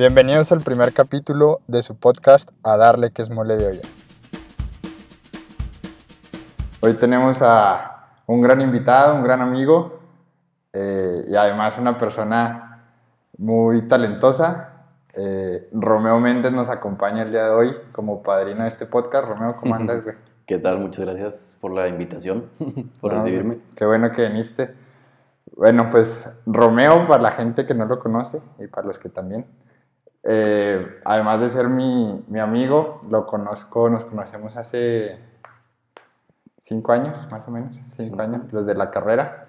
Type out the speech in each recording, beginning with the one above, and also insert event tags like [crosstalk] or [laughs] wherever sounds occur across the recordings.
Bienvenidos al primer capítulo de su podcast A Darle que es mole de olla. Hoy tenemos a un gran invitado, un gran amigo eh, y además una persona muy talentosa. Eh, Romeo Méndez nos acompaña el día de hoy como padrino de este podcast. Romeo, ¿cómo [laughs] andas, güey? ¿Qué tal? Muchas gracias por la invitación, [laughs] por No, recibirme. Qué bueno que viniste. Bueno, pues Romeo, para la gente que no lo conoce y para los que también, eh, además de ser mi, mi amigo, lo conozco, nos conocemos hace cinco años, más o menos, cinco años, desde la carrera.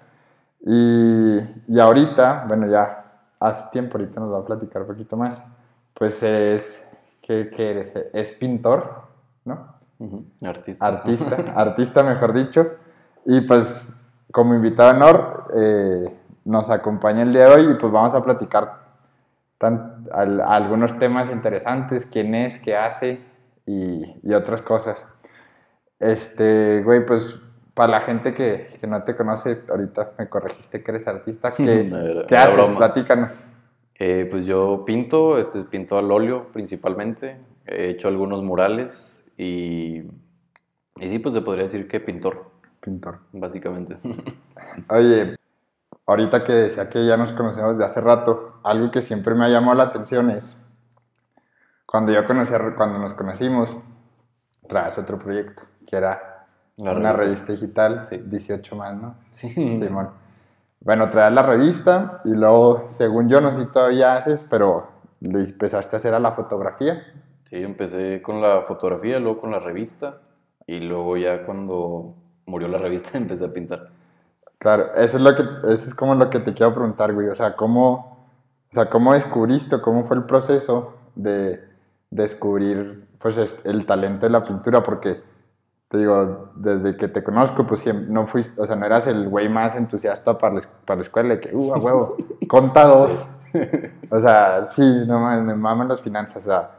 Y, y ahorita, bueno, ya hace tiempo, ahorita nos va a platicar un poquito más, pues es, ¿qué, qué eres? Es pintor, ¿no? Artista. artista, [laughs] artista mejor dicho. Y pues como invitado de honor eh, nos acompaña el día de hoy y pues vamos a platicar tan- al- algunos temas interesantes, quién es, qué hace y, y otras cosas. Este, güey, pues para la gente que, que no te conoce, ahorita me corregiste que eres artista, [laughs] ¿qué, era- ¿qué era haces? broma. Platícanos. Eh, pues yo pinto, este, pinto al óleo principalmente. He hecho algunos murales y, y sí, pues se podría decir que pintor, Pintor. básicamente. [laughs] Oye, ahorita que decía que ya nos conocemos de hace rato, algo que siempre me ha llamado la atención es cuando yo conocí, cuando nos conocimos, traes otro proyecto, que era La una revista. revista digital, Sí. 18 más, ¿no? Sí. Simón. Bueno, traes la revista y luego, según yo, no sé si todavía haces, pero le empezaste a hacer a la fotografía. Sí, empecé con la fotografía, luego con la revista y luego ya cuando murió la revista [laughs] empecé a pintar. Claro, eso es lo que, eso es como lo que te quiero preguntar, güey. O sea, ¿cómo, o sea, ¿cómo descubriste, cómo fue el proceso de descubrir, pues, es- el talento de la pintura? Porque, te digo, desde que te conozco, pues, no fuiste, o sea, no eras el güey más entusiasta para la, para la escuela, de que, uh, a huevo, [laughs] conta dos. [laughs] O sea, sí, no mames, me maman las finanzas, o sea,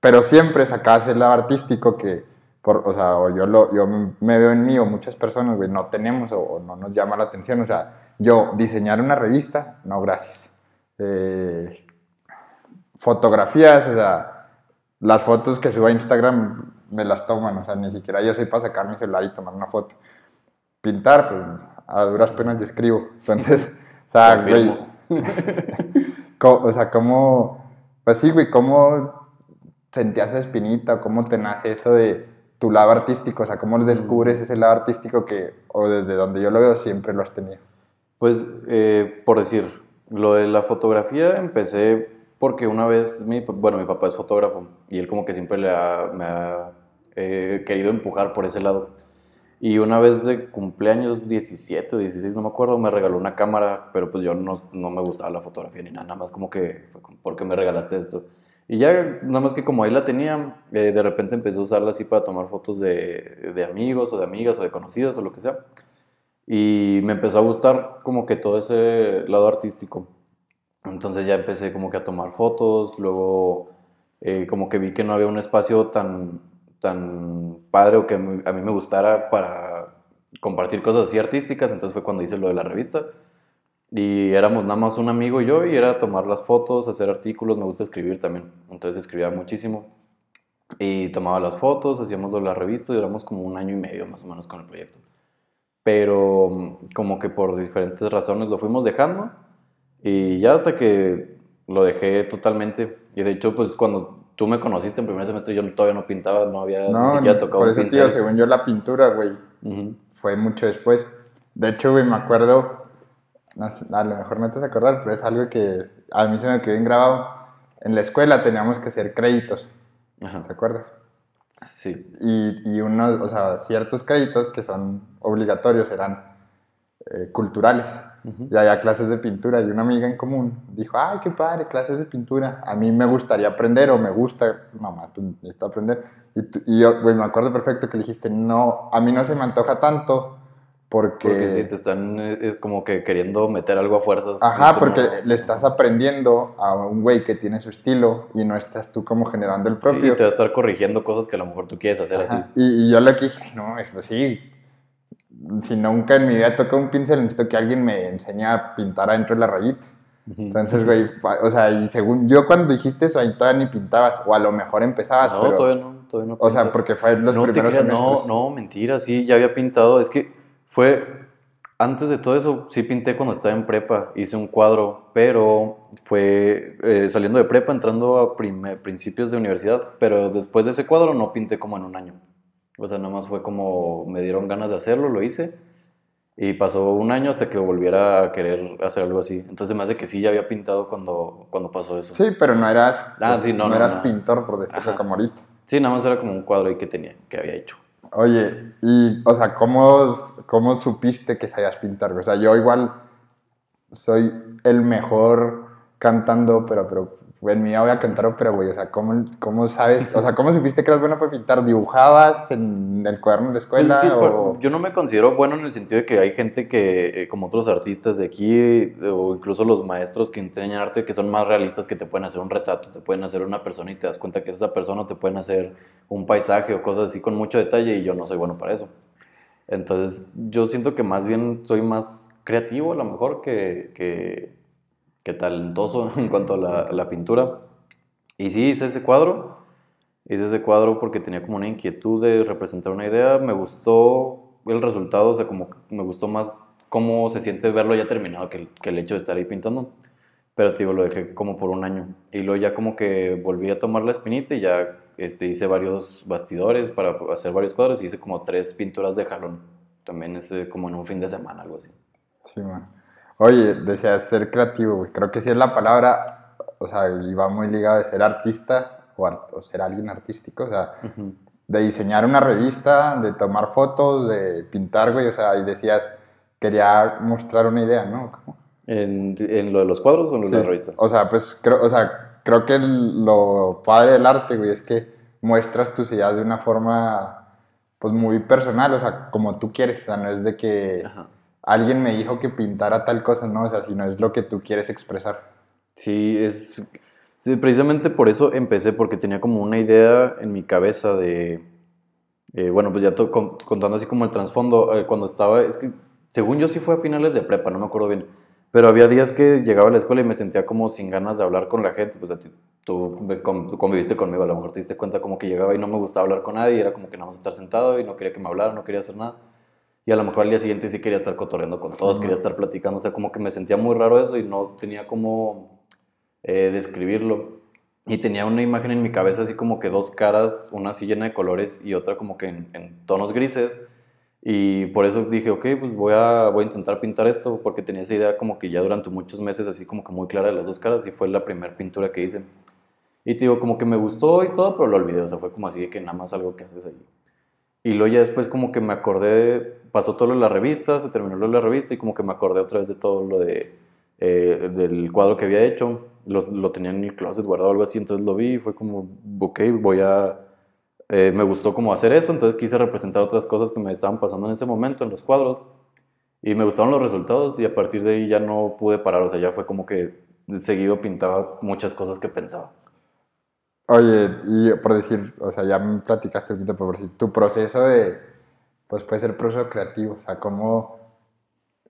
pero siempre sacabas el lado artístico que, por, o sea, o yo, lo, yo me veo en mí o muchas personas, güey, no tenemos o, o no nos llama la atención, o sea, yo diseñar una revista, no, gracias. Eh, fotografías, o sea, las fotos que subo a Instagram me las toman, o sea, ni siquiera yo soy para sacar mi celular y tomar una foto. Pintar, pues, a duras penas yo escribo, entonces, [laughs] o sea, güey, [laughs] o sea, ¿cómo, pues sí, güey, cómo sentías esa espinita o cómo te nace eso de tu lado artístico? O sea, ¿cómo descubres ese lado artístico que, o desde donde yo lo veo, siempre lo has tenido? Pues, eh, por decir, lo de la fotografía empecé porque una vez, mi, bueno, mi papá es fotógrafo y él como que siempre le ha- me ha eh, querido empujar por ese lado. Y una vez de cumpleaños 17 o 16, no me acuerdo, me regaló una cámara, pero pues yo no, no me gustaba la fotografía ni nada, nada más como que, fue como, ¿por qué me regalaste esto? Y ya, nada más que como ahí la tenía, eh, de repente empecé a usarla así para tomar fotos de, de amigos o de amigas o de conocidas o lo que sea. Y me empezó a gustar como que todo ese lado artístico. Entonces ya empecé como que a tomar fotos, luego eh, como que vi que no había un espacio tan, tan padre o que a mí me gustara para compartir cosas así artísticas, entonces fue cuando hice lo de la revista. Y éramos nada más un amigo y yo, y era tomar las fotos, hacer artículos, me gusta escribir también, entonces escribía muchísimo. Y tomaba las fotos, hacíamos la revista y duramos como un año y medio más o menos con el proyecto. Pero mm, como que por diferentes razones lo fuimos dejando y ya hasta que lo dejé totalmente. Y de hecho, pues cuando tú me conociste en primer semestre, yo todavía no pintaba, no había ni siquiera tocado por eso, pincel. tío, según yo, la pintura, güey, Ujú. fue mucho después. De hecho, güey, me acuerdo, no sé, a lo mejor no te vas a acordar, pero es algo que a mí se me quedó bien grabado. En la escuela teníamos que hacer créditos, Ajá. ¿te acuerdas? Sí. y, y unos, o sea, ciertos créditos que son obligatorios eran eh, culturales. Ujú. Y había clases de pintura y una amiga en común dijo, ay, qué padre, clases de pintura. A mí me gustaría aprender o me gusta, mamá, pues necesito aprender. Y, tú- y yo, güey, me acuerdo perfecto que le dijiste, no, a mí no se me antoja tanto porque... Porque sí, te están, eh, es como que queriendo meter algo a fuerzas. Ajá, porque le estás aprendiendo a un güey que tiene su estilo y no estás tú como generando el Sí, propio. te va a estar corrigiendo cosas que a lo mejor tú quieres hacer así. Ajá. Y, y yo lo que dije, "Ay, no, eso sí. Si nunca en mi vida toco un pincel, necesito que alguien me enseñe a pintar adentro de la rayita. Entonces, güey, o sea, y según yo cuando dijiste eso, ahí todavía ni pintabas, o a lo mejor empezabas, No, pero, todavía no, todavía no. o sea, porque fue los no primeros creas, no, semestres. no, mentira, sí, ya había pintado. Es que fue, antes de todo eso, sí pinté cuando estaba en prepa, hice un cuadro, pero fue eh, saliendo de prepa, entrando a principios de universidad, pero después de ese cuadro no pinté como en un año. O sea, nada más fue como me dieron ganas de hacerlo, lo hice. Y pasó un año hasta que volviera a querer hacer algo así. Entonces me hace que sí ya había pintado cuando, cuando pasó eso. Sí, pero no eras, Ah, pues, sí, no, no, eras no. pintor, por decirlo como ahorita. Sí, nada más era como un cuadro ahí que tenía, que había hecho. Oye, y, o sea, ¿cómo, cómo supiste que sabías pintar? O sea, yo igual soy el mejor cantando, pero, pero en mi vida voy a cantar ópera, güey. O sea, ¿cómo, ¿cómo sabes? O sea, ¿cómo supiste que eras bueno para pintar? ¿Dibujabas en el cuaderno de la escuela? es que, o... yo no me considero bueno en el sentido de que hay gente que, eh, como otros artistas de aquí, eh, o incluso los maestros que enseñan arte, que son más realistas, que te pueden hacer un retrato, te pueden hacer una persona y te das cuenta que es esa persona, o te pueden hacer un paisaje o cosas así con mucho detalle, y yo no soy bueno para eso. Entonces, yo siento que más bien soy más creativo, a lo mejor, que, que, que talentoso [laughs] en cuanto a la, pintura. Y sí, hice ese cuadro. Hice ese cuadro porque tenía como una inquietud de representar una idea. Me gustó el resultado, o sea, como me gustó más cómo se siente verlo ya terminado que el, hecho de estar ahí pintando. Pero, digo, lo dejé como por un año. Y luego ya como que volví a tomar la espinita y ya este, hice varios bastidores para hacer varios cuadros y hice como tres pinturas de jalón. También es como en un fin de semana, algo así. Sí, man. Oye, decías ser creativo, güey. Creo que sí es la palabra, o sea, y va muy ligado de ser artista o, ar- o ser alguien artístico, o sea, Ujú. de diseñar una revista, de tomar fotos, de pintar, güey, o sea, y decías, quería mostrar una idea, ¿no? ¿Cómo? ¿En, en lo de los cuadros o en lo de la Sí. revista? O sea, pues creo, o sea, creo que el- lo padre del arte, güey, es que muestras tus ideas de una forma, pues muy personal, o sea, como tú quieres, o sea, no es de que Ajá. Alguien me dijo que pintara tal cosa, no, o sea, sino es lo que tú quieres expresar. Sí, es precisamente por eso empecé, porque tenía como una idea en mi cabeza de, eh, bueno, pues ya contando así como el trasfondo, eh, cuando estaba, es que según yo sí fue a finales de prepa, no me acuerdo bien, pero había días que llegaba a la escuela y me sentía como sin ganas de hablar con la gente, pues a tú con- conviviste conmigo, a lo mejor te diste cuenta como que llegaba y no me gustaba hablar con nadie, era como que nada más estar sentado y no quería que me hablaran, no quería hacer nada. Y a lo mejor al día siguiente sí quería estar cotorreando con todos, Sí. quería estar platicando, o sea, como que me sentía muy raro eso y no tenía como eh, describirlo. Y tenía una imagen en mi cabeza así como que dos caras, una así llena de colores y otra como que en, en tonos grises. Y por eso dije, ok, pues voy a, voy a intentar pintar esto, porque tenía esa idea como que ya durante muchos meses así como que muy clara de las dos caras y fue la primera pintura que hice. Y te digo, como que me gustó y todo, pero lo olvidé, o sea, fue como así de que nada más algo que haces ahí. Y luego ya después como que me acordé, pasó todo lo de la revista, se terminó lo de la revista y como que me acordé otra vez de todo lo de, eh, del cuadro que había hecho. Los- lo tenía en el closet guardado algo así, entonces lo vi y fue como, ok, voy a... eh, me gustó como hacer eso, entonces quise representar otras cosas que me estaban pasando en ese momento en los cuadros. Y me gustaron los resultados y a partir de ahí ya no pude parar, o sea, ya fue como que seguido pintaba muchas cosas que pensaba. Oye, y por decir, o sea, ya me platicaste un poquito, por decir, tu proceso de, pues puede ser proceso creativo, o sea, cómo,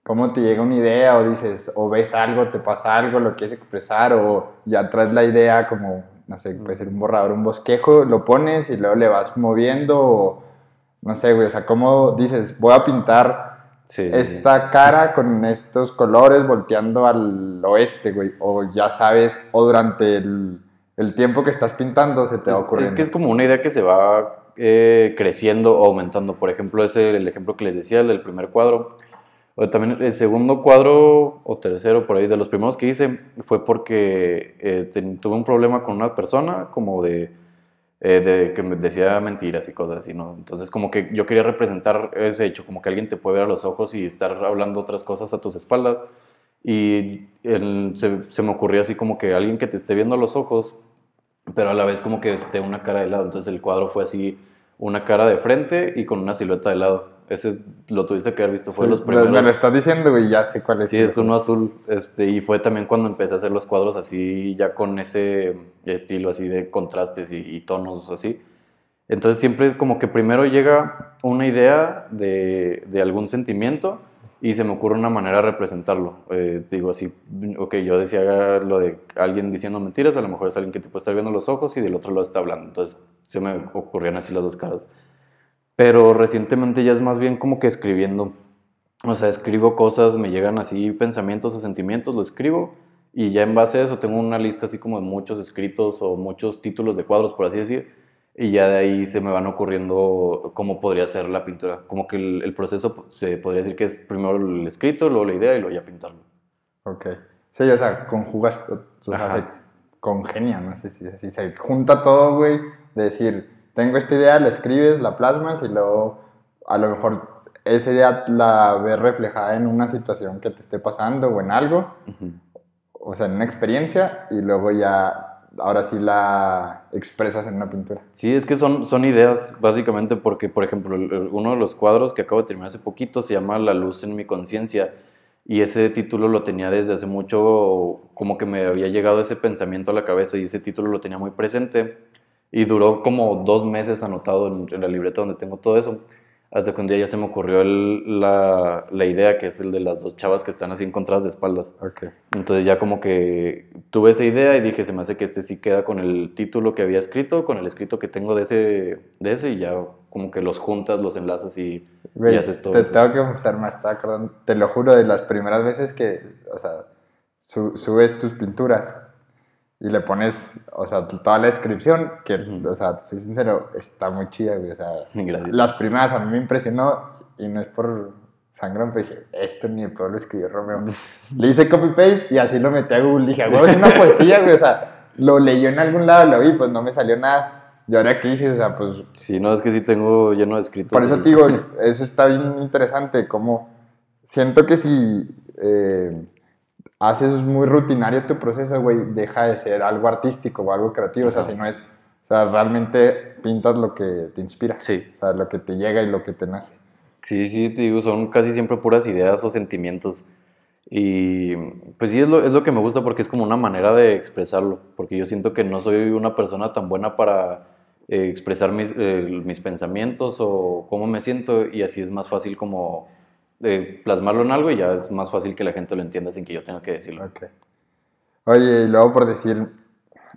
cómo te llega una idea o dices, o ves algo, te pasa algo, lo quieres expresar, o ya traes la idea como, no sé, puede ser un borrador, un bosquejo, lo pones y luego le vas moviendo, o no sé, güey, o sea, cómo dices, voy a pintar Sí, sí, sí. esta cara con estos colores volteando al oeste, güey, o ya sabes, o durante el, el tiempo que estás pintando se te va ocurriendo. Es que es como una idea que se va eh, creciendo o aumentando. Por ejemplo, ese el ejemplo que les decía, el del primer cuadro. O también el segundo cuadro o tercero, por ahí, de los primeros que hice, fue porque eh, tuve un problema con una persona, como de, eh, de que me decía mentiras y cosas así, ¿no? Entonces, como que yo quería representar ese hecho, como que alguien te puede ver a los ojos y estar hablando otras cosas a tus espaldas. Y se, se me ocurrió así como que alguien que te esté viendo a los ojos, pero a la vez como que esté una cara de lado. Entonces el cuadro fue así, una cara de frente y con una silueta de lado. Ese lo tuviste que haber visto, fue de los Sí, primeros. Me lo estás diciendo, güey, ya sé cuál es. Sí, es uno azul. Este, y fue también cuando empecé a hacer los cuadros así, ya con ese estilo así de contrastes y, y tonos así. Entonces siempre como que primero llega una idea de, de algún sentimiento y se me ocurre una manera de representarlo. Eh, digo así, ok, yo decía lo de alguien diciendo mentiras, a lo mejor es alguien que te puede estar viendo los ojos y del otro lado está hablando. Entonces se me ocurrían así las dos caras. Pero recientemente ya es más bien como que escribiendo. O sea, escribo cosas, me llegan así pensamientos o sentimientos, lo escribo y ya en base a eso tengo una lista así como de muchos escritos o muchos títulos de cuadros, por así decir y ya de ahí se me van ocurriendo cómo podría ser la pintura. Como que el, proceso se podría decir que es primero el escrito, luego la idea y luego ya pintarlo. Ok. Sí, o sea, conjugas, o sea, se congenia, no sé si, si se junta todo, güey, de decir, tengo esta idea, la escribes, la plasmas y luego a lo mejor esa idea la ves reflejada en una situación que te esté pasando o en algo, o sea, en una experiencia y luego ya ahora sí la expresas en una pintura. Sí, es que son, son ideas, básicamente, porque, por ejemplo, uno de los cuadros que acabo de terminar hace poquito se llama La luz en mi conciencia, y ese título lo tenía desde hace mucho, como que me había llegado ese pensamiento a la cabeza, y ese título lo tenía muy presente, y duró como dos meses anotado en, en la libreta donde tengo todo eso hasta que un día ya se me ocurrió la, la, idea que es el de las dos chavas que están así encontradas de espaldas. Okay. Entonces ya como que tuve esa idea y dije, se me hace que este sí queda con el título que había escrito, con el escrito que tengo de ese, de ese y ya como que los juntas, los enlazas y, y haces todo. Te tengo que mostrar más, te lo juro, de las primeras veces que, o sea, subes tus pinturas y le pones, o sea, toda la descripción, que, o sea, soy sincero, está muy chida, güey. O sea, las primeras a mí me impresionó y no es por sangrón, pero dije, esto ni de todo lo escribió Romeo. le hice copy-paste y así lo metí a Google. Dije, güey, es una poesía, güey. O sea, lo leyó en algún lado, lo vi, pues no me salió nada. Y ahora qué hice, o sea, pues... Sí, no, es que sí tengo lleno de escritos. Por eso te digo, [laughs] eso está bien interesante, como siento que si... Eh, haces muy rutinario tu proceso, güey, deja de ser algo artístico o algo creativo. O sea, si no es, o sea, realmente pintas lo que te inspira. Sí. O sea, lo que te llega y lo que te nace. Sí, sí, te digo, son casi siempre puras ideas o sentimientos. Y pues sí, es lo, es lo que me gusta porque es como una manera de expresarlo. Porque yo siento que no soy una persona tan buena para eh, expresar mis, eh, mis pensamientos o cómo me siento y así es más fácil como de plasmarlo en algo y ya es más fácil que la gente lo entienda sin que yo tenga que decirlo. Okay. Oye, y luego por decir,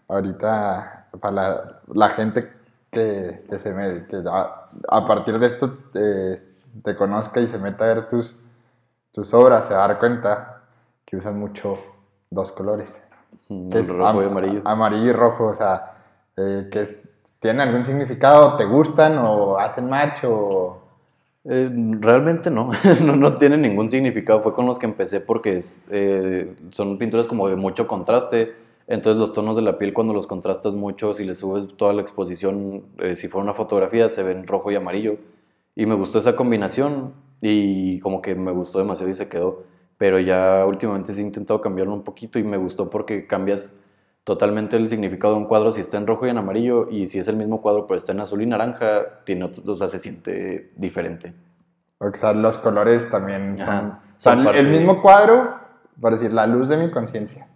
ahorita, para la, gente que, que, se me, que a, partir de esto te, conozca y se meta a ver tus, tus obras, se va a dar cuenta que usan mucho dos colores. rojo y amarillo. Amarillo y rojo, o sea, eh, que ¿tienen algún significado? ¿Te gustan o hacen match o...? Eh, realmente no. [laughs] no, no, tiene ningún significado. Fue con los que empecé porque eh, son pinturas como de mucho contraste. Entonces los tonos de la piel cuando los contrastas mucho, si le subes toda la exposición, eh, si fuera una fotografía, se ven rojo y amarillo. Y me gustó esa combinación y como que me gustó demasiado y se quedó. Pero ya últimamente sí he intentado cambiarlo un poquito y me gustó porque cambias totalmente el significado de un cuadro si está en rojo y en amarillo y si es el mismo cuadro pero está en azul y naranja, tiene o sea, se siente diferente. O sea, los colores también son... el, mismo cuadro, por decir, la luz de mi conciencia.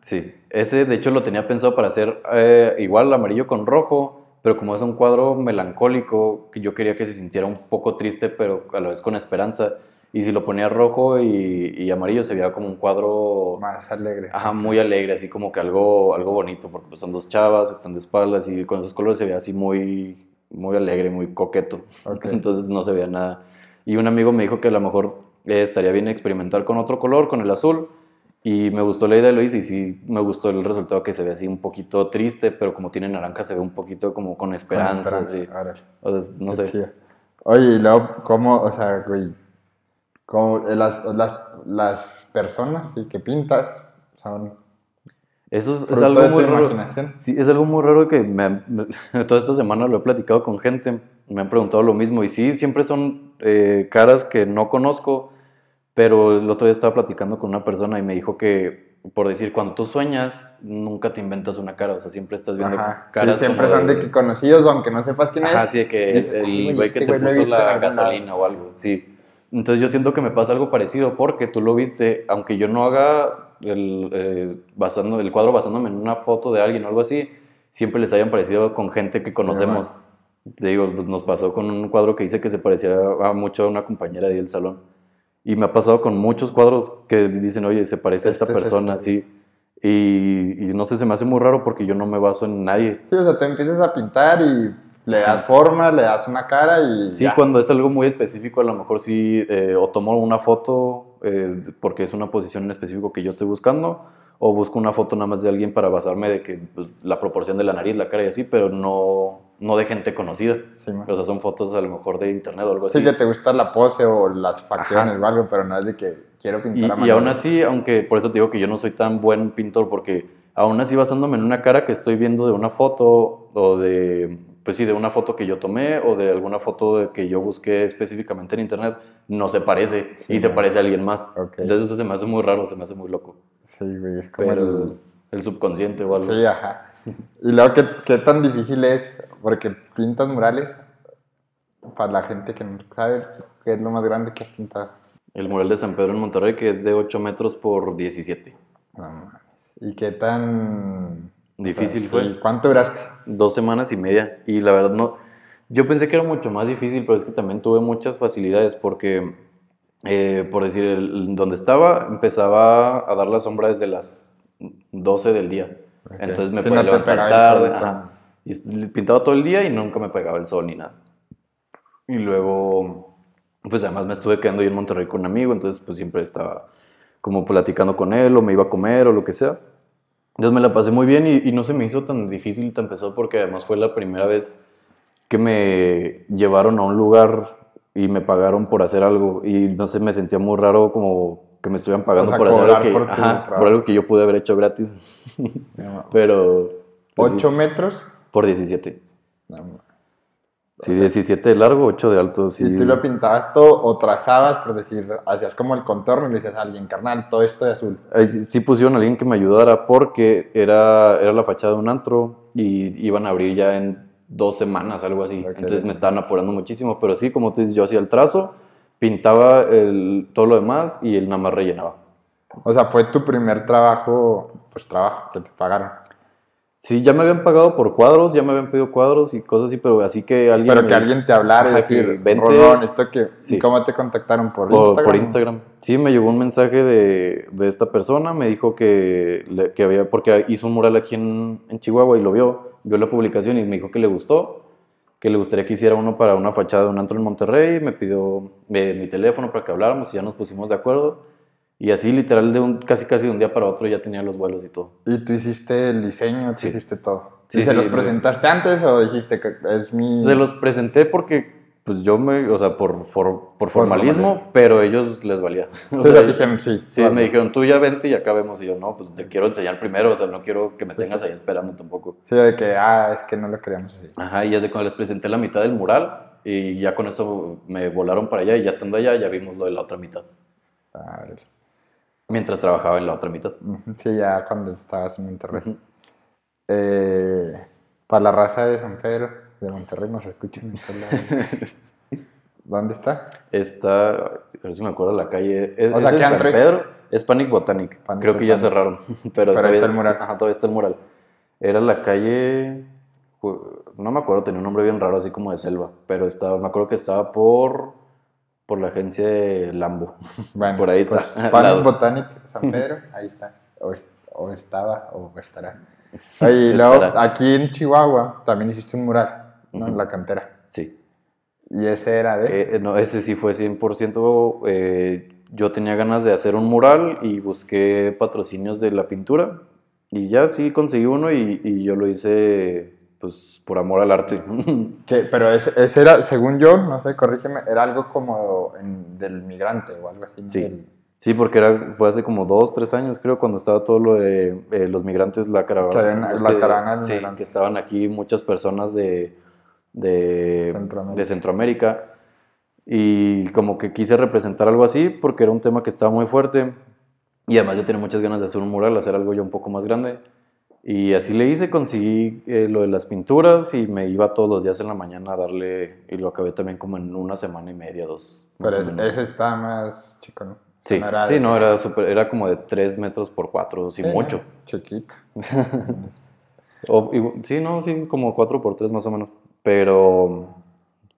Sí, ese de hecho lo tenía pensado para hacer eh, igual amarillo con rojo, pero como es un cuadro melancólico, que yo quería que se sintiera un poco triste, pero a la vez con esperanza. Y si lo ponía rojo y, amarillo se veía como un cuadro... Más alegre. Ajá, muy alegre, así como que algo, algo bonito, porque pues, son dos chavas, están de espaldas y con esos colores se veía así muy, muy alegre, muy coqueto. [laughs] Entonces no se veía nada. Y un amigo me dijo que a lo mejor eh, estaría bien experimentar con otro color, con el azul. Y me gustó la idea, lo hice y sí me gustó el resultado que se ve así un poquito triste, pero como tiene naranja se ve un poquito como con esperanza. no sé. Oye, y luego, ¿cómo, o sea, güey, como las, las, las personas que pintas son eso es, algo muy raro. Sí, es algo muy raro que me, [laughs] toda esta semana lo he platicado con gente, me han preguntado lo mismo y sí, siempre son eh, caras que no conozco, pero el otro día estaba platicando con una persona y me dijo que, por decir, cuando tú sueñas, nunca te inventas una cara, o sea, siempre estás viendo caras. Sí, siempre son de, que conocidos, aunque no sepas quién es. Ajá, sí, de que el güey que este te puso la gasolina o algo, sí. Entonces yo siento que me pasa algo parecido porque tú lo viste, aunque yo no haga el, eh, basando, el cuadro basándome en una foto de alguien o algo así, siempre les hayan parecido con gente que conocemos. Te digo, pues, nos pasó con un cuadro que hice que se parecía a mucho a una compañera de ahí del salón. Y me ha pasado con muchos cuadros que dicen, oye, se parece a esta Este es persona, este. sí. Y, y no sé, se me hace muy raro porque yo no me baso en nadie. Sí, o sea, tú empiezas a pintar y le das forma, le das una cara y Sí, ya. cuando es algo muy específico, a lo mejor sí, eh, o tomo una foto eh, porque es una posición en específico que yo estoy buscando, o busco una foto nada más de alguien para basarme de que pues, la proporción de la nariz, la cara y así, pero no, no de gente conocida. Sí. O sea, son fotos a lo mejor de internet o algo Sí, así. que te gusta la pose o las facciones Ajá. o algo, pero no es de que quiero pintar Y, a mano. y aún así, aunque por eso te digo que yo no soy tan buen pintor, porque aún así basándome en una cara que estoy viendo de una foto o de, pues sí, de una foto que yo tomé o de alguna foto de que yo busqué específicamente en internet, no se parece Sí, y se parece a alguien más. Entonces eso se me hace muy raro, se me hace muy loco. Sí, güey, es como Pero el... subconsciente o algo. Sí, ajá. Y luego, ¿qué, qué tan difícil es? Porque pintas murales, para la gente que no sabe, ¿qué es lo más grande que has pintado? El mural de San Pedro en Monterrey, que es de 8 metros por 17. No. ¿Y qué tan... Difícil sí, fue. ¿Cuánto duraste? dos semanas y media. Y la verdad no, yo pensé que era mucho más difícil, pero es que también tuve muchas facilidades porque, eh, por decir, el- donde estaba, empezaba a dar la sombra desde las 12 del día. Ok. Entonces me Sí, podía no levantar tarde. ajá. Y pintaba todo el día y nunca me pegaba el sol ni nada. Y luego, pues además me estuve quedando yo en Monterrey con un amigo, entonces pues siempre estaba como platicando con él o me iba a comer o lo que sea. Entonces me la pasé muy bien y, y no se me hizo tan difícil, tan pesado, porque además fue la primera vez que me llevaron a un lugar y me pagaron por hacer algo. Y no sé, me sentía muy raro como que me estuvieran pagando sea, por hacer algo que, por ajá, algo que yo pude haber hecho gratis. [laughs] Pero... pues, sí, ¿Ocho metros? por 17. No, Sí, 17 de largo, 8 de alto. Sí. Si tú lo pintabas todo o trazabas, por decir, hacías como el contorno y le decías a alguien, carnal, todo esto de azul. Sí, sí pusieron a alguien que me ayudara porque era, era la fachada de un antro y iban a abrir ya en dos semanas, algo así. Ok. Entonces me estaban apurando muchísimo, pero sí, como tú dices, yo hacía el trazo, pintaba el, todo lo demás y él nada más rellenaba. O sea, fue tu primer trabajo, pues trabajo, que te pagaron. Sí, ya me habían pagado por cuadros, ya me habían pedido cuadros y cosas así, pero así que alguien... Pero me- que alguien te hablara y decir, vente. Rolón, esto que... Sí. ¿Y cómo te contactaron? ¿Por, Por, Instagram? por Instagram. Sí, me llegó un mensaje de, de esta persona, me dijo que, que había, porque hizo un mural aquí en, en Chihuahua y lo vio, vio la publicación y me dijo que le gustó, que le gustaría que hiciera uno para una fachada de un antro en Monterrey, me pidió eh, mi teléfono para que habláramos y ya nos pusimos de acuerdo. Y así literal de un, casi casi de un día para otro ya tenía los vuelos y todo. Y tú hiciste el diseño, tú Sí. hiciste todo. Sí, ¿Y se sí, los me- presentaste antes o dijiste que es mi... Se los presenté porque, pues yo me, o sea, por, for- por formalismo, formalismo. pero ellos les valía. [laughs] O Sí, sea, dijeron sí. Sí, vale. me dijeron, tú ya vente y acá vemos. Y yo, no, pues te quiero enseñar primero, o sea, no quiero que me tengas ahí esperando tampoco. Sí, de que, ah, es que no lo queríamos así. Ajá, y ya de cuando les presenté la mitad del mural, y ya con eso me volaron para allá, y ya estando allá, ya vimos lo de la otra mitad. Órale. Mientras trabajaba en la otra mitad. Sí, ya cuando estabas en Monterrey. Eh, para la raza de San Pedro, de Monterrey, nos escuchan en todos lados. [laughs] ¿Dónde está? Está, a ver si me acuerdo la calle. ¿Es, O sea, es ¿qué San? Pedro? Es Panic Botanic. Panic Creo que ya cerraron. [laughs] Pero, ahí todavía está el mural. Ajá, todavía está el mural. Era la calle. No me acuerdo, tenía un nombre bien raro, así como de selva. Pero estaba, me acuerdo que estaba por. Por la agencia de Lambo. [laughs] Bueno, Por ahí está, pues, Panic lado. Botanic, San [laughs] Pedro, ahí está. O, o estaba o estará. [laughs] Oye, y luego Estará. aquí en Chihuahua también hiciste un mural, ¿no? En la cantera. Sí. Y ese era de... Eh, eh, no, ese sí fue 100%. eh, yo tenía ganas de hacer un mural y busqué patrocinios de la pintura. Y ya sí conseguí uno y, y yo lo hice pues por amor al arte. [laughs] pero ese, ese era, según yo, no sé, corrígeme, era algo como en- del migrante o algo así. ¿no? Sí. Del- Sí, porque era, fue hace como dos, tres años, creo, cuando estaba todo lo de eh, los migrantes, la caravana. Que los la caravana sí, que estaban aquí muchas personas de, de, Centroamérica. de Centroamérica. Y como que quise representar algo así, porque era un tema que estaba muy fuerte. Y además yo tenía muchas ganas de hacer un mural, hacer algo ya un poco más grande. Y así le hice, conseguí eh, lo de las pinturas y me iba todos los días en la mañana a darle, y lo acabé también como en una semana y media, dos. Pero ese, está más chico, ¿no? Sí, No era sí, no, era súper, era como de 3 metros por 4, sí, Sí, mucho. Chiquito. [laughs] O, sí, no, sí, como 4 por 3 más o menos. Pero,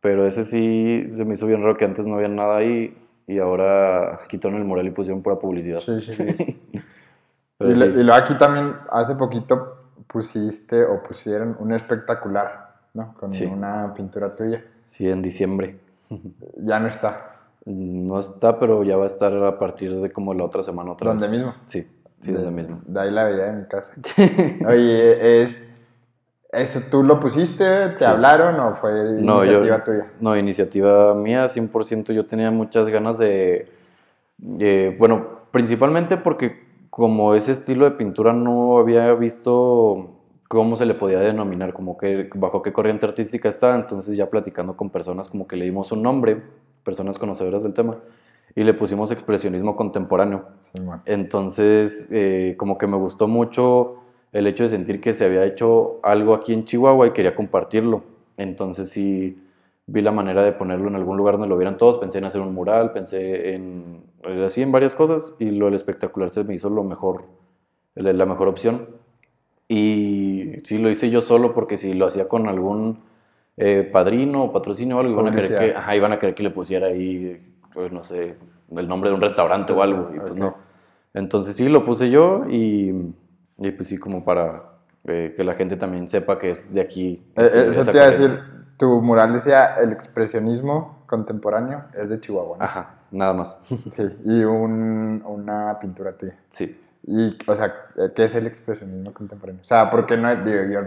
pero ese sí se me hizo bien raro que antes no había nada ahí y ahora quitaron el mural y pusieron pura publicidad. Sí, sí, sí. [laughs] Pero y, y luego aquí también, hace poquito pusiste o pusieron un espectacular, ¿no? Con Sí. una pintura tuya. Sí, en diciembre. [laughs] Ya no está. No está, pero ya va a estar a partir de como la otra semana otra ¿Dónde vez. mismo? Sí, sí, de, donde mismo. De ahí la veía en mi casa. [laughs] Oye, es... ¿Eso tú lo pusiste? ¿Te Sí. hablaron o fue No, yo- iniciativa tuya? No, iniciativa mía, 100%. Yo tenía muchas ganas de, de- bueno, principalmente porque como ese estilo de pintura no había visto cómo se le podía denominar, como que bajo qué corriente artística está, entonces ya platicando con personas como que le dimos un nombre, personas conocedoras del tema, y le pusimos expresionismo contemporáneo. Sí. Entonces, eh, como que me gustó mucho el hecho de sentir que se había hecho algo aquí en Chihuahua y quería compartirlo. Entonces, sí vi la manera de ponerlo en algún lugar donde lo vieran todos. Pensé en hacer un mural, pensé en así en varias cosas y lo del espectacular se me hizo lo mejor, la mejor opción. Y sí, lo hice yo solo porque si lo hacía con algún eh, padrino o patrocinio o algo, iban a, querer que, ajá, iban a querer que le pusiera ahí, pues no sé, el nombre de un restaurante Sí, o algo. Y pues ok. no. Entonces sí, lo puse yo y, y pues sí, como para eh, que la gente también sepa que es de aquí. Eh, eh, eso te iba a decir, tu mural decía el expresionismo contemporáneo es de Chihuahua, ¿no? Ajá, nada más. [laughs] Sí, y un, una pintura tuya. Sí. Y, o sea, ¿qué es el expresionismo contemporáneo? O sea, porque no digo, yo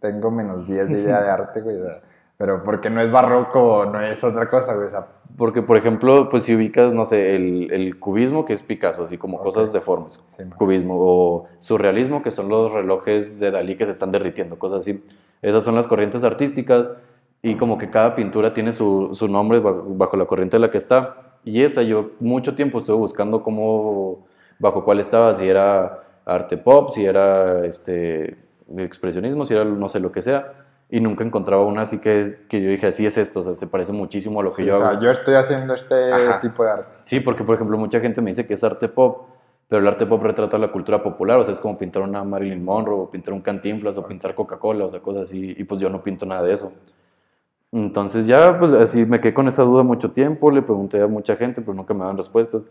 tengo menos 10 de idea de arte, güey, o sea, pero porque no es barroco, no es otra cosa, güey, o sea, Porque, por ejemplo, pues si ubicas, no sé, el, el cubismo, que es Picasso, así como Ok. cosas deformes. sí. Cubismo o surrealismo, que son los relojes de Dalí que se están derritiendo, cosas así. Esas son las corrientes artísticas y como que cada pintura tiene su, su nombre bajo, bajo la corriente en la que está. Y esa yo mucho tiempo estuve buscando cómo, bajo cuál estaba, si era arte pop, si era este, expresionismo, si era no sé lo que sea. Y nunca encontraba una así que, es, que yo dije, así es esto, o sea, se parece muchísimo a lo que Sí, yo o sea, hago. yo estoy haciendo este Ajá. tipo de arte. Sí, porque por ejemplo mucha gente me dice que es arte pop, pero el arte pop retrata la cultura popular, o sea, es como pintar una Marilyn Monroe, o pintar un Cantinflas, o pintar Coca-Cola, o sea, cosas así, y pues yo no pinto nada de eso. Entonces ya, pues así me quedé con esa duda mucho tiempo, le pregunté a mucha gente, pero nunca me daban respuestas.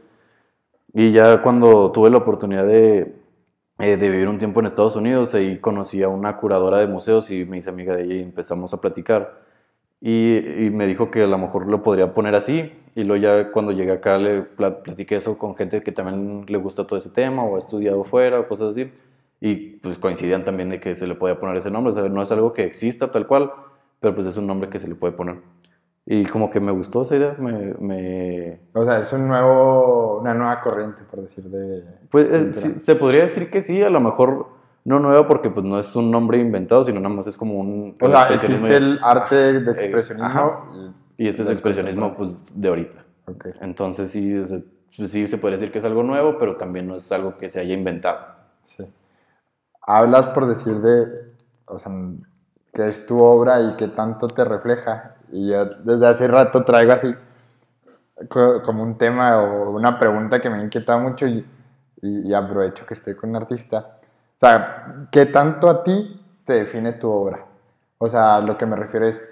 Y ya cuando tuve la oportunidad de, eh, de vivir un tiempo en Estados Unidos, ahí conocí a una curadora de museos y me hice amiga de ella y empezamos a platicar. Y, me dijo que a lo mejor lo podría poner así. Y luego ya cuando llegué acá le pla- platiqué eso con gente que también le gusta todo ese tema o ha estudiado fuera o cosas así. Y pues coincidían también de que se le podía poner ese nombre. O no es algo que exista tal cual, pero pues es un nombre que se le puede poner. Y como que me gustó esa idea, me... me- O sea, es un nuevo, una nueva corriente, por decir, de... Pues eh, sí, se podría decir que sí, a lo mejor no nueva porque pues no es un nombre inventado, sino nada más es como un... O sea, existe el arte de eh, expresionismo ajá. y... Y este es expresionismo pues, de ahorita. Entonces sí, o sea, pues, sí se podría decir que es algo nuevo, pero también no es algo que se haya inventado. Sí. Hablas por decir de, o sea, que es tu obra y que tanto te refleja. Y yo desde hace rato traigo así co- como un tema o una pregunta que me inquieta mucho y, y- y aprovecho que estoy con un artista. O sea, ¿qué tanto a ti te define tu obra? O sea, lo que me refiero es,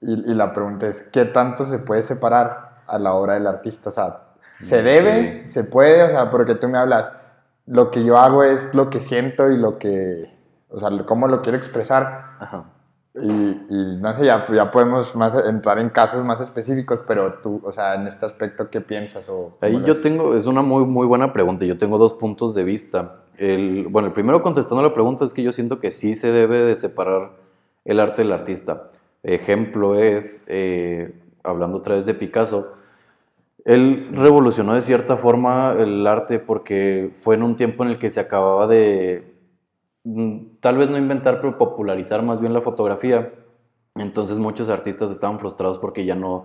y, y la pregunta es, ¿qué tanto se puede separar a la obra del artista? O sea, ¿se debe? ¿Se puede? O sea, porque tú me hablas, lo que yo hago es lo que siento y lo que, o sea, cómo lo quiero expresar. Ajá. Y, y no sé, ya, ya podemos más entrar en casos más específicos, pero tú, o sea, en este aspecto, ¿qué piensas? O, Ahí yo tengo, es una muy, muy buena pregunta. Yo tengo dos puntos de vista. El, bueno, el primero contestando la pregunta es que yo siento que sí se debe de separar el arte del artista. Ejemplo es, eh, hablando otra vez de Picasso, él revolucionó de cierta forma el arte porque fue en un tiempo en el que se acababa de, tal vez no inventar, pero popularizar más bien la fotografía. Entonces muchos artistas estaban frustrados porque ya no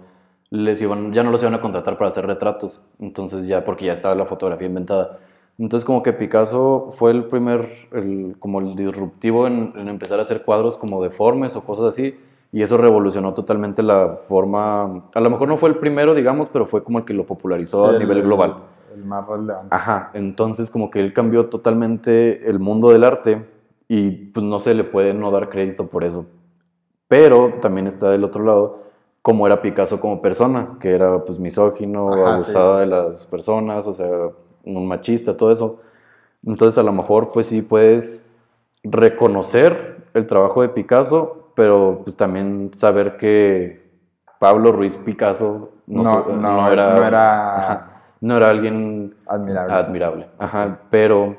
les iban, ya no los iban a contratar para hacer retratos. Entonces ya, porque ya estaba la fotografía inventada. Entonces como que Picasso fue el primer, el- como el disruptivo en, en empezar a hacer cuadros como deformes o cosas así. Y eso revolucionó totalmente la forma, a lo mejor no fue el primero, digamos, pero fue como el que lo popularizó Sí, a el- nivel el- global. El más relevante. Ajá, entonces como que él cambió totalmente el mundo del arte y pues no se le puede no dar crédito por eso. Pero también está del otro lado cómo era Picasso como persona, que era pues misógino, Ajá, abusado de las personas, o sea, un machista, todo eso. Entonces a lo mejor pues sí puedes reconocer el trabajo de Picasso, pero pues también saber que Pablo Ruiz Picasso no, No, so- no, no era- no era alguien Admirable. admirable. Ajá, pero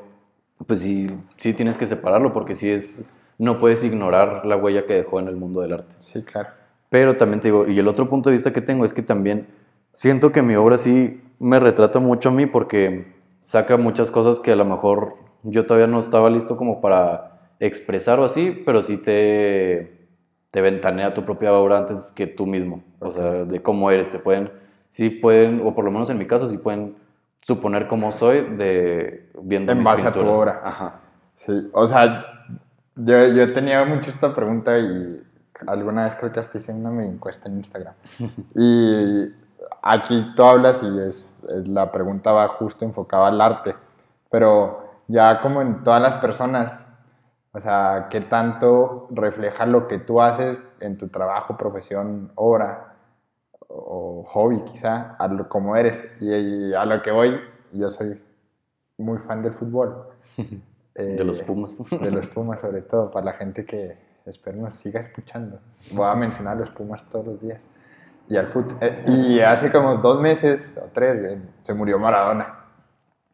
pues sí, sí tienes que separarlo porque sí es, no puedes ignorar la huella que dejó en el mundo del arte. Sí, claro. Pero también te digo, y el otro punto de vista que tengo es que también siento que mi obra sí me retrata mucho a mí porque saca muchas cosas que a lo mejor yo todavía no estaba listo como para expresar o así, pero sí te, te ventanea tu propia obra antes que tú mismo. O sea, de cómo eres, te pueden, sí pueden, o por lo menos en mi caso, sí pueden suponer cómo soy de viendo En mis base a tu pinturas. obra. Ajá. Sí, o sea, yo, yo tenía mucho esta pregunta y alguna vez creo que hasta hice una encuesta en Instagram. [laughs] Y aquí tú hablas y es, es- la pregunta va justo enfocada al arte, pero ya como en todas las personas, o sea, ¿qué tanto refleja lo que tú haces en tu trabajo, profesión, obra o hobby quizá, a lo, como eres? Y, y a lo que voy, yo soy muy fan del fútbol. [laughs] De los Eh, Pumas. [laughs] de los Pumas, sobre todo, para la gente que espero nos siga escuchando. Voy a mencionar a los Pumas todos los días. Y al fútbol. y hace como dos meses o tres, güey, se murió Maradona.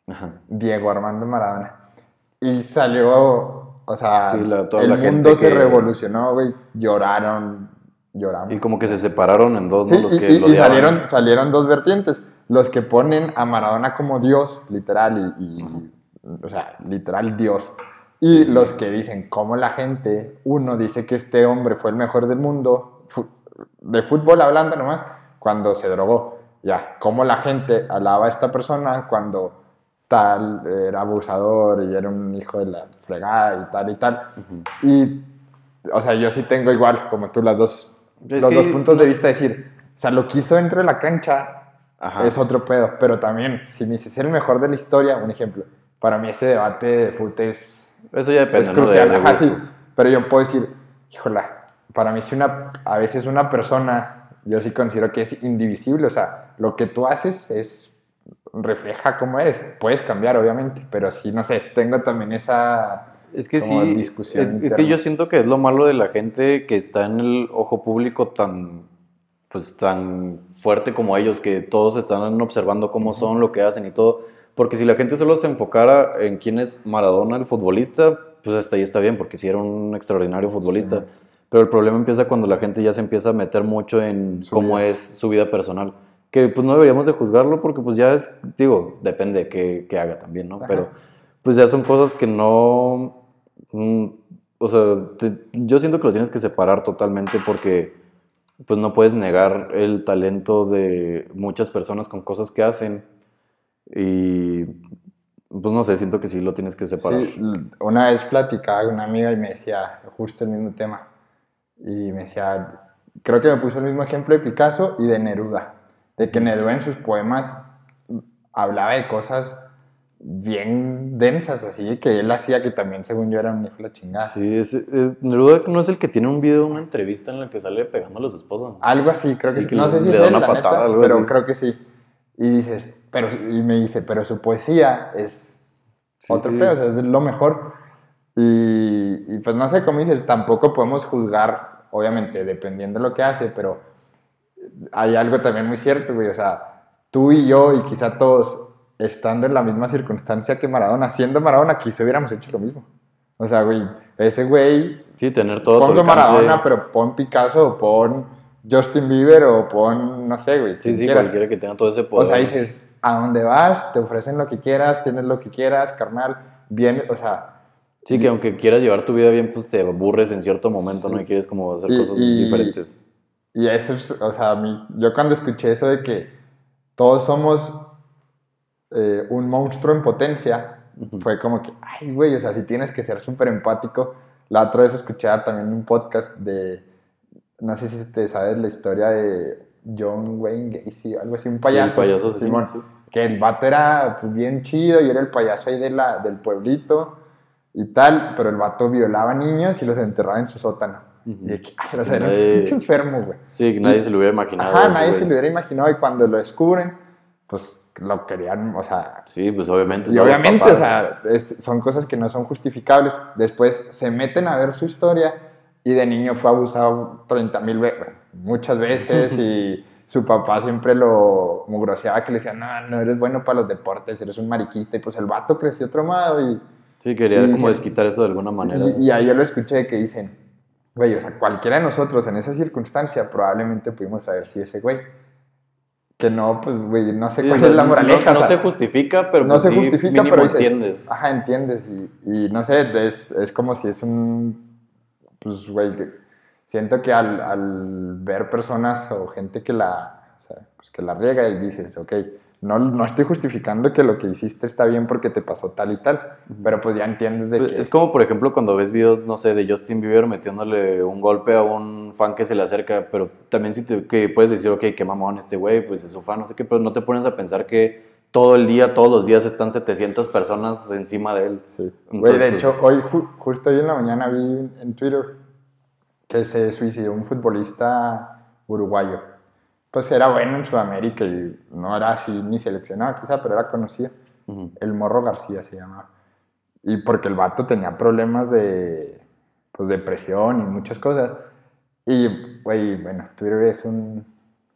Ajá. Diego Armando Maradona. Y salió, o sea, Sí, la- el mundo se que- revolucionó, güey. Lloraron, lloramos. Y como que se separaron en dos, Sí, ¿no? Los y, que y- lo y salieron, salieron dos vertientes. Los que ponen a Maradona como Dios, literal, y, o sea, literal Dios. Y los que dicen cómo la gente, uno dice que este hombre fue el mejor del mundo, de fútbol hablando nomás, cuando se drogó. Ya, cómo la gente alaba a esta persona cuando tal era abusador y era un hijo de la fregada y tal y tal. Y, o sea, yo sí tengo igual, como tú, las dos, los que- dos puntos de vista. decir, o sea, lo que hizo dentro de la cancha Ajá. es otro pedo. Pero también, si me dices el mejor de la historia, un ejemplo. Para mí ese debate de fútbol es, Eso ya depende, es ¿no? crucial. De, de Ajá, sí. Pero yo puedo decir, híjola, para mí si una, a veces una persona, yo sí considero que es indivisible. O sea, lo que tú haces es refleja cómo eres. Puedes cambiar, obviamente, pero sí, no sé, tengo también esa... Es que como sí, discusión es, que yo siento que es lo malo de la gente que está en el ojo público tan, pues tan fuerte como ellos, que todos están observando cómo son, lo que hacen y todo. Porque si la gente solo se enfocara en quién es Maradona, el futbolista, pues hasta ahí está bien, porque sí era un extraordinario futbolista. Sí. Pero el problema empieza cuando la gente ya se empieza a meter mucho en Su cómo vida. es su vida personal. Que pues no deberíamos de juzgarlo porque pues ya es, digo, depende de qué, qué haga también, ¿no? Ajá. Pero pues ya son cosas que no... mm, o sea, yo siento que lo tienes que separar totalmente porque pues no puedes negar el talento de muchas personas con cosas que hacen y pues no sé, siento que sí lo tienes que separar. Sí, una vez platicaba con una amiga y me decía justo el mismo tema. Y me decía, creo que me puso el mismo ejemplo de Picasso y de Neruda. De que Neruda en sus poemas hablaba de cosas bien densas, así que él hacía que también, según yo, era un hijo de la chingada. Sí, es, es- Neruda no es el que tiene un video, una entrevista en la que sale pegándole a su esposa. Algo así, creo que Sí, sí. que No le- sé si es él, una la patada, neta, pero así. creo que sí. Y dices, pero, y me dice, pero su poesía es Sí, otro sí. pedo, o sea, es lo mejor. Y, y pues no sé cómo dices, tampoco podemos juzgar, obviamente, dependiendo de lo que hace, pero hay algo también muy cierto, güey, o sea, tú y yo y quizá todos estando en la misma circunstancia que Maradona, siendo Maradona, quizá hubiéramos hecho lo mismo. O sea, güey, ese güey, Sí, tener todo pongo. Maradona, pero pon Picasso o pon Justin Bieber o pon, no sé, güey, Sí, sí, quieras. cualquiera que tenga todo ese O poder. sea, dices, a dónde vas, te ofrecen lo que quieras, tienes lo que quieras, carnal, bien, o sea, Sí, que aunque quieras llevar tu vida bien, pues te aburres en cierto momento, Sí. ¿no? Y quieres como hacer Y- cosas y- diferentes. y eso es, o sea, mí, yo cuando escuché eso de que todos somos eh, un monstruo en potencia, fue como que, ay, güey, o sea, si tienes que ser súper empático. La otra vez escuché también un podcast de, no sé si te sabes la historia de John Wayne Gacy, algo así, un payaso. Sí, payaso Simón, sí. que el vato era pues, bien chido y era el payaso ahí de la, del pueblito y tal, pero el vato violaba niños y los enterraba en su sótano. Y de que, ay, o sea, Nadie- eres un pinche enfermo, güey. Sí, que nadie se lo hubiera imaginado. Ajá, nadie güey. se lo hubiera imaginado y cuando lo descubren, pues lo querían, o sea, Sí, pues obviamente. y obviamente, papás. o sea, es- son cosas que no son justificables. Después se meten a ver su historia y de niño fue abusado 30 mil veces, muchas veces [laughs] y su papá siempre lo mugroseaba que le decía, no, no eres bueno para los deportes, eres un mariquita y pues el vato creció traumado y, Sí, quería y como desquitar eso de alguna manera. y, y ahí yo lo escuché que dicen, güey, o sea, cualquiera de nosotros en esa circunstancia probablemente pudimos saber si ese güey, que no, pues, güey, no sé Sí, cuál o sea, es la no- moraleja. No, o sea, se justifica, pero no pues se sí, justifica, pero dices, entiendes. Ajá, entiendes. Y, y no sé, es, es como si es un. Pues, güey, siento que al, al ver personas o gente que la, o sea, pues que la riega y dices, ok, no, no estoy justificando que lo que hiciste está bien porque te pasó tal y tal, pero pues ya entiendes de Pues, que. Es como, por ejemplo, cuando ves videos, no sé, de Justin Bieber metiéndole un golpe a un fan que se le acerca, pero también si te, que puedes decir, ok, qué mamón este güey, pues es su fan, no sé qué, pero no te pones a pensar que todo el día, todos los días están 700 personas encima de él. Sí. Güey, de hecho, pues- hoy, ju- justo hoy en la mañana vi en Twitter que se suicidó un futbolista uruguayo. Pues era bueno en Sudamérica y no era así ni seleccionado quizá, pero era conocido. Ujú. El Morro García se llamaba. Y porque el vato tenía problemas de, pues, depresión y muchas cosas. Y, güey, bueno, Twitter es un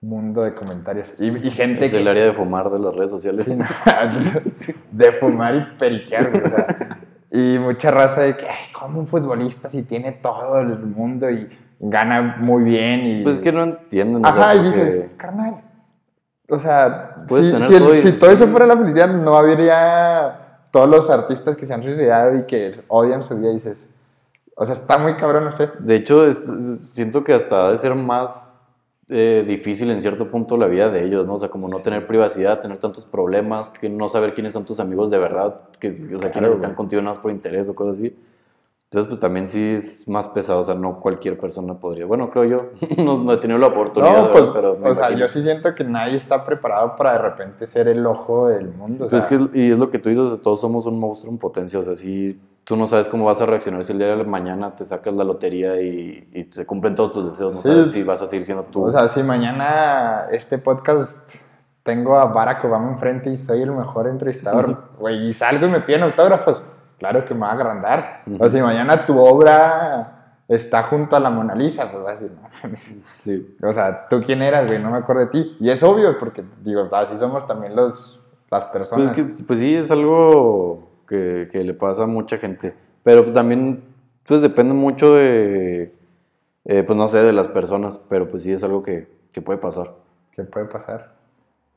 mundo de comentarios. Y, y gente Es que... el área de fumar de las redes sociales. Sí, no, [laughs] [laughs] de fumar y periquear, o sea, y mucha raza de que, "Ay, ¿cómo un futbolista si tiene todo el mundo y gana muy bien? Y... Pues es que no entienden. o sea, Ajá, y porque- dices, carnal, o sea, si, si el- todo si todo eso fuera la felicidad, no habría todos los artistas que se han suicidado y que odian su vida, y dices, o sea, está muy cabrón, no sé. De hecho, es- siento que hasta ha de ser más eh, difícil en cierto punto la vida de ellos, ¿no? O sea, como no tener privacidad, tener tantos problemas, que no saber quiénes son tus amigos de verdad, que, o sea, Claro, quiénes están güey. contigo nada más por interés o cosas así. Entonces, pues también sí es más pesado, o sea, no cualquier persona podría. Bueno, creo yo, [laughs] no, no he tenido la oportunidad, No, pues, pero o sea, yo sí siento que nadie está preparado para de repente ser el ojo del mundo. o Pues sea, es que, y es lo que tú dices, todos somos un monstruo en potencia, o sea, si tú no sabes cómo vas a reaccionar si el día de mañana te sacas la lotería y, y se cumplen todos tus deseos, no Sí. sabes si vas a seguir siendo tú. O sea, si mañana este podcast tengo a Barack Obama enfrente y soy el mejor entrevistador, [laughs] güey, y salgo y me piden autógrafos, claro que me va a agrandar. O si mañana tu obra está junto a la Mona Lisa, pues vas a decir, no sí. O sea, ¿tú quién eras, güey? No me acuerdo de ti. Y es obvio, porque, digo, así somos también los, las Pues, personas. es que, pues sí, es algo que, que le pasa a mucha gente. Pero pues, también, pues depende mucho de, eh, pues no sé, de las personas, pero pues sí es algo que, que puede pasar. ¿Qué puede pasar?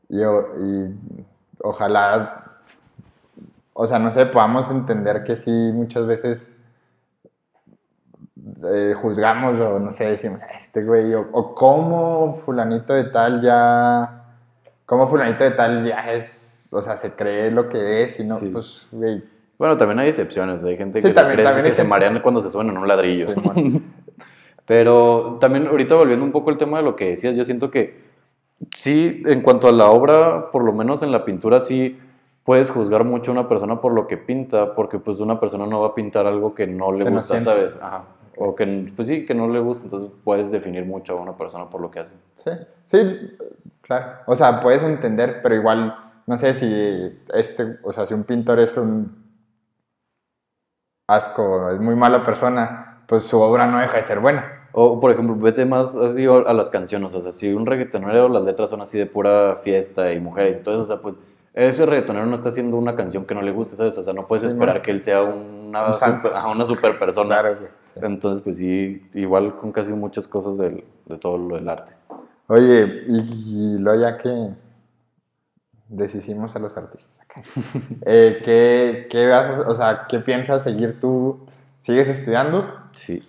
Y ojalá, o sea, no sé, podamos entender que sí, muchas veces eh, juzgamos o no sé, decimos, "Ah, este güey, o, o cómo fulanito de tal ya, cómo fulanito de tal ya es, o sea, se cree lo que es y no, Sí. pues, güey, Bueno, también hay excepciones, hay gente Sí, que, también- se, que marean cuando se suben en un ladrillo. Simón. [laughs] Pero también ahorita volviendo un poco al tema de lo que decías, yo siento que sí, en cuanto a la obra, por lo menos en la pintura, sí puedes juzgar mucho a una persona por lo que pinta, porque pues una persona no va a pintar algo que no le Que gusta. ¿sabes? Ajá. O que, pues sí, que no le gusta, entonces puedes definir mucho a una persona por lo que hace. Sí, sí, claro. O sea, puedes entender, pero igual, no sé si este, o sea, si un pintor es un asco, es muy mala persona, pues su obra no deja de ser buena. O, por ejemplo, vete más así a las canciones, o sea, si un reggaetonero las letras son así de pura fiesta y mujeres y todo eso, o sea, pues ese reggaetonero no está haciendo una canción que no le guste, ¿sabes? O sea, no puedes Sí, esperar man. que él sea una, Un super, ajá, una super persona. Claro, güey. sí. Entonces, pues sí, igual con casi muchas cosas del- de todo lo del arte. Oye, y, y luego ya que deshicimos a los artistas acá, [laughs] eh, ¿qué, qué vas a- o sea, ¿qué piensas seguir tú? ¿Sigues estudiando? Sí.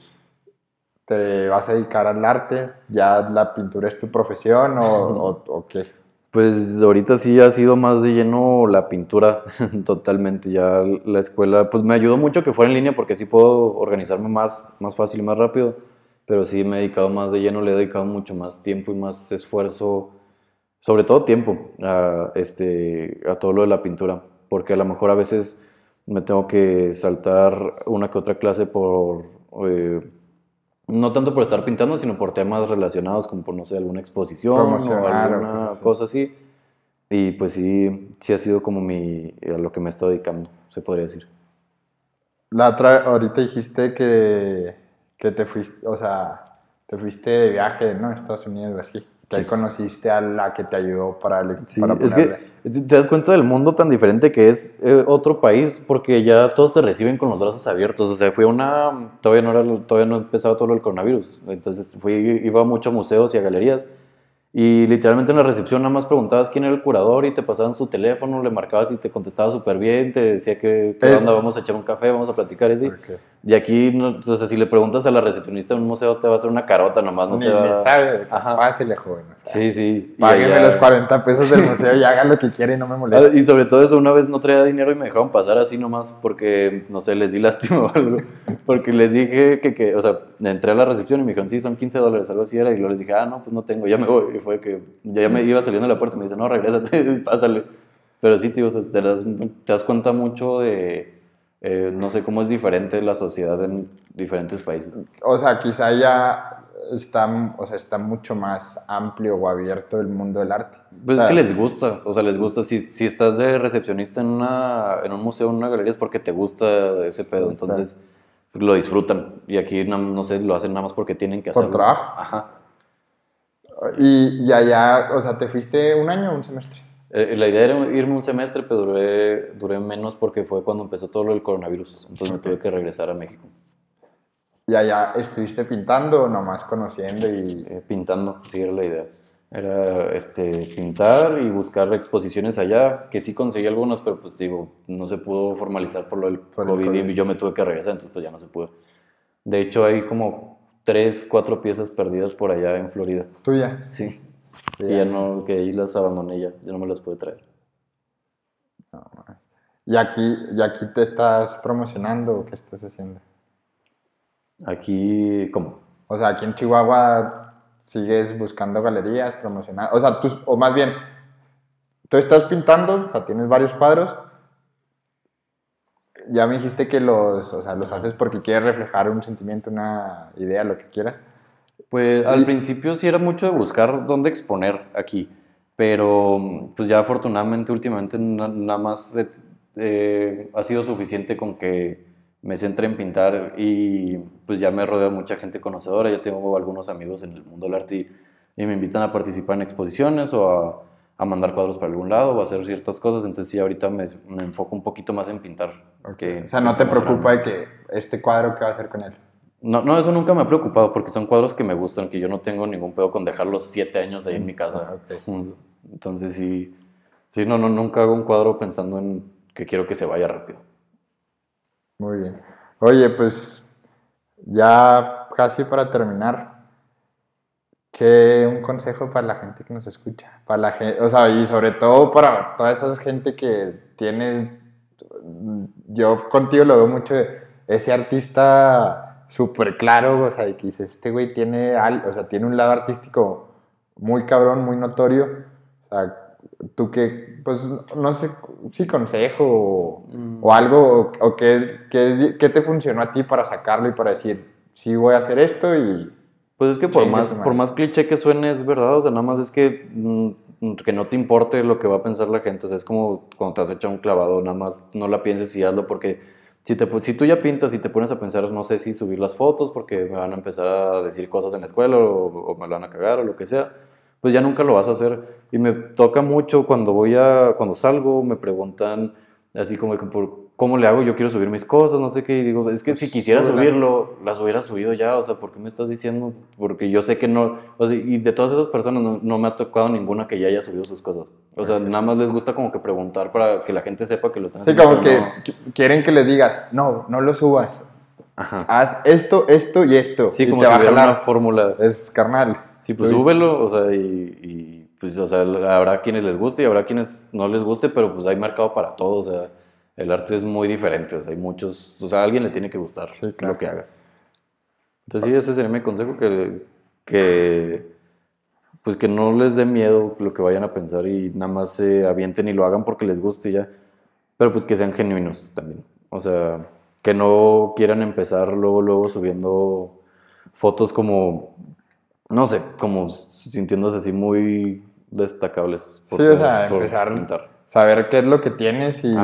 ¿Te vas a dedicar al arte? ¿Ya la pintura es tu profesión o, [laughs] o- o qué? Pues ahorita sí ha sido más de lleno la pintura, [laughs] totalmente. Ya la escuela, pues me ayudó mucho que fuera en línea porque así puedo organizarme más, más fácil y más rápido. Pero sí me he dedicado más de lleno, le he dedicado mucho más tiempo y más esfuerzo, sobre todo tiempo, a, este, a todo lo de la pintura. Porque a lo mejor a veces me tengo que saltar una que otra clase por, eh, No tanto por estar pintando, sino por temas relacionados como por, no sé, alguna exposición o alguna cosa así. Y pues sí, sí ha sido como mi, a lo que me estado dedicando, se podría decir. La otra, ahorita dijiste que, que te fuiste, o sea, te fuiste de viaje, ¿no? A Estados Unidos o así. Que ahí Sí. conociste a la que te ayudó para, el, Sí, para es que te das cuenta del mundo tan diferente que es eh, otro país, porque ya todos te reciben con los brazos abiertos. O sea, fui a una. Todavía no, era, todavía no empezaba todo del coronavirus. Entonces fui, iba mucho a museos y a galerías. Y literalmente en la recepción nada más preguntabas quién era el curador y te pasaban su teléfono, le marcabas y te contestaba súper bien, te decía que, qué Eh. onda, vamos a echar un café, vamos a platicar y así. Ok. Y aquí, no, o sea, si le preguntas a la recepcionista de un museo, te va a hacer una carota nomás, no Ni, te va ni sabe, Ajá. pásele, joven. o sea, Sí, sí. Págueme allá- los 40 pesos del [laughs] museo y haga lo que quiera y no me Ah, moleste. Y sobre todo eso, una vez no traía dinero y me dejaron pasar así nomás porque, no sé, les di lástima o algo. [laughs] Porque les dije que, que, o sea, entré a la recepción y me dijeron, sí, son 15 dólares, algo así era. Y luego les dije, ah, no, pues no tengo, ya me voy. Y fue que ya me iba saliendo de la puerta y me dice, no, regrésate, [laughs] pásale. Pero sí, tío, o sea, te, das, te das cuenta mucho de, eh, no sé, cómo es diferente la sociedad en diferentes países. O sea, quizá ya está, o sea, está mucho más amplio o abierto el mundo del arte. Pues O es que les gusta, o sea, les gusta. Si, si estás de recepcionista en, una, en un museo, en una galería, es porque te gusta ese pedo. Entonces, lo disfrutan. Y aquí, no, no sé, lo hacen nada más porque tienen que Por hacerlo. trabajo. Ajá. Y, y allá, o sea, ¿te fuiste un año o un semestre? Eh, la idea era irme un semestre, pero duré, duré menos porque fue cuando empezó todo lo del coronavirus. Entonces me tuve que regresar a México. ¿Y allá estuviste pintando o nomás conociendo y... Eh, pintando, sí era la idea. Era este, pintar y buscar exposiciones allá, que sí conseguí algunas, pero pues digo, no se pudo formalizar por lo del Por COVID COVID. y yo me tuve que regresar, entonces pues ya no se pudo. De hecho hay como tres, cuatro piezas perdidas por allá en Florida. tuya? Sí. Y ya no, que ahí las abandoné ya, ya no me las pude traer. No. ¿Y aquí, ¿Y aquí te estás promocionando o qué estás haciendo? Aquí, ¿cómo? O sea, aquí en Chihuahua sigues buscando galerías, promocionando. O sea, tú, o más bien, tú estás pintando, o sea, tienes varios cuadros. Ya me dijiste que los, o sea, los haces porque quieres reflejar un sentimiento, una idea, lo que quieras. Pues al principio sí era mucho de buscar dónde exponer aquí, pero pues ya afortunadamente últimamente na- nada más eh, eh, ha sido suficiente con que me centre en pintar y pues ya me rodea mucha gente conocedora, ya tengo algunos amigos en el mundo del arte y, y me invitan a participar en exposiciones o a, a mandar cuadros para algún lado o a hacer ciertas cosas, entonces sí ahorita me, me enfoco un poquito más en pintar. que O sea, no te preocupa de que este cuadro, ¿qué va a hacer con él? No, no, eso nunca me ha preocupado porque son cuadros que me gustan, que yo no tengo ningún pedo con dejarlos siete años ahí en mi casa. Ah, Entonces sí, sí, no, no, nunca hago un cuadro pensando en que quiero que se vaya rápido. Muy bien. Oye, pues ya casi para terminar, ¿qué un consejo para la gente que nos escucha? Para la gente, o sea, y sobre todo para toda esa gente que tiene, yo contigo lo veo mucho, ese artista súper claro, o sea, y que dices, este güey tiene, o sea, tiene un lado artístico muy cabrón, muy notorio, o sea, tú que, pues, no sé, sí, consejo o, Mm. o algo, o, o qué, qué- qué te funcionó a ti para sacarlo y para decir, sí voy a hacer esto y... Pues es que por más, por más cliché que suene es verdad, o sea, nada más es que, mm, que no te importe lo que va a pensar la gente, o sea, es como cuando te has echado un clavado, nada más no la pienses y hazlo porque si, te, si tú ya pintas y te pones a pensar, no sé si subir las fotos porque me van a empezar a decir cosas en la escuela o, o me lo van a cagar o lo que sea, pues ya nunca lo vas a hacer. Y me toca mucho cuando voy a, cuando salgo, me preguntan así como por cómo le hago, yo quiero subir mis cosas, no sé qué, y digo, es que Pues si quisiera súbelas. subirlo, las hubiera subido ya, o sea, ¿por qué me estás diciendo? Porque yo sé que no, o sea, y de todas esas personas no, no me ha tocado ninguna que ya haya subido sus cosas. O sea, nada más les gusta como que preguntar para que la gente sepa que lo están Sí, haciendo. como que no. quieren que le digas, no, no lo subas, Ajá. haz esto, esto y esto. Sí, y como te si hubiera una fórmula. Es carnal. Sí, pues súbelo, o sea, y, y, pues, o sea, habrá quienes les guste y habrá quienes no les guste, pero pues hay mercado para todo, o sea, el arte es muy diferente, o sea, hay muchos, o sea, a alguien le tiene que gustar Sí, claro. lo que hagas. Entonces sí, ese sería mi consejo, que, que, pues que no les dé miedo lo que vayan a pensar y nada más se avienten y lo hagan porque les guste y ya, pero pues que sean genuinos también, o sea, que no quieran empezar luego, luego subiendo fotos como, no sé, como sintiéndose así muy destacables. Sí, o sea, empezar, saber qué es lo que tienes y...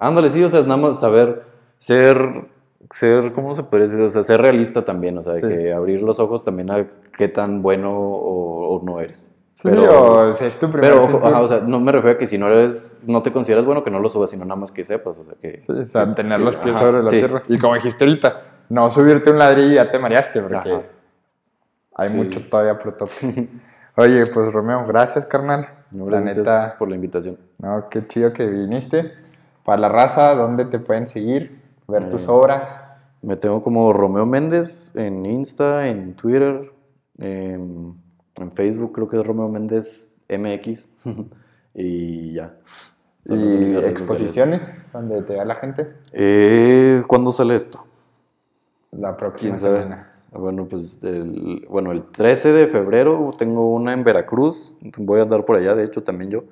Ándale, sí, o sea, nada más saber ser, ser, ¿cómo se puede decir? O sea, ser realista también, o sea, que abrir los ojos también a qué tan bueno o, no eres. Sí, o si es tu primer Pero, o sea, no me refiero a que si no eres, no te consideras bueno, que no lo subas, sino nada más que sepas, o sea, que... Sí, o sea, tener los pies sobre la tierra. Y como dijiste ahorita, no subirte un ladrillo y ya te mareaste, porque hay mucho todavía por top. [laughs] Oye, pues Romeo, gracias, carnal. gracias por la invitación. No, qué chido que viniste. Para la raza, ¿dónde te pueden seguir? Ver tus eh, obras. Me tengo como Romeo Méndez en Insta, en Twitter, en, Facebook creo que es Romeo Méndez MX [laughs] y ya. ¿Y exposiciones donde te vea la gente? Eh, ¿Cuándo sale esto? La próxima semana. Bueno, pues el, bueno, el 13 de febrero tengo una en Veracruz. Voy a andar por allá, de hecho, también yo.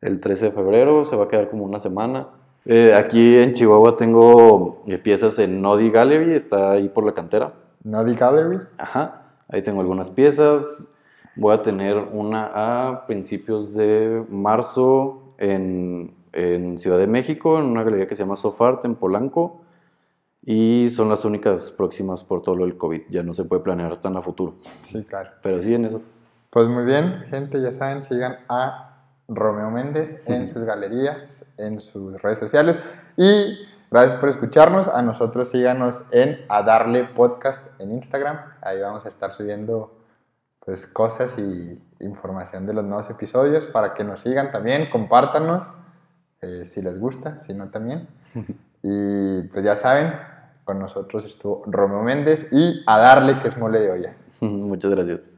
El 13 de febrero se va a quedar como una semana. Eh, aquí en Chihuahua tengo eh, piezas en Nodi Gallery, está ahí por la cantera. Nodi Gallery. Ajá, ahí tengo algunas piezas. Voy a tener una a principios de marzo en, en Ciudad de México, en una galería que se llama Sofart en Polanco. Y son las únicas próximas por todo lo del COVID. Ya no se puede planear tan a futuro. Sí, claro. Pero sí en esas. Pues muy bien, gente, ya saben, sigan a Romeo Méndez en sus galerías, en sus redes sociales. Y gracias por escucharnos. A nosotros síganos en A Darle Podcast en Instagram. Ahí vamos a estar subiendo pues cosas y información de los nuevos episodios para que nos sigan también, compártanos eh, si les gusta, si no también. [laughs] Y pues ya saben, con nosotros estuvo Romeo Méndez y a darle que es mole de olla. Muchas gracias.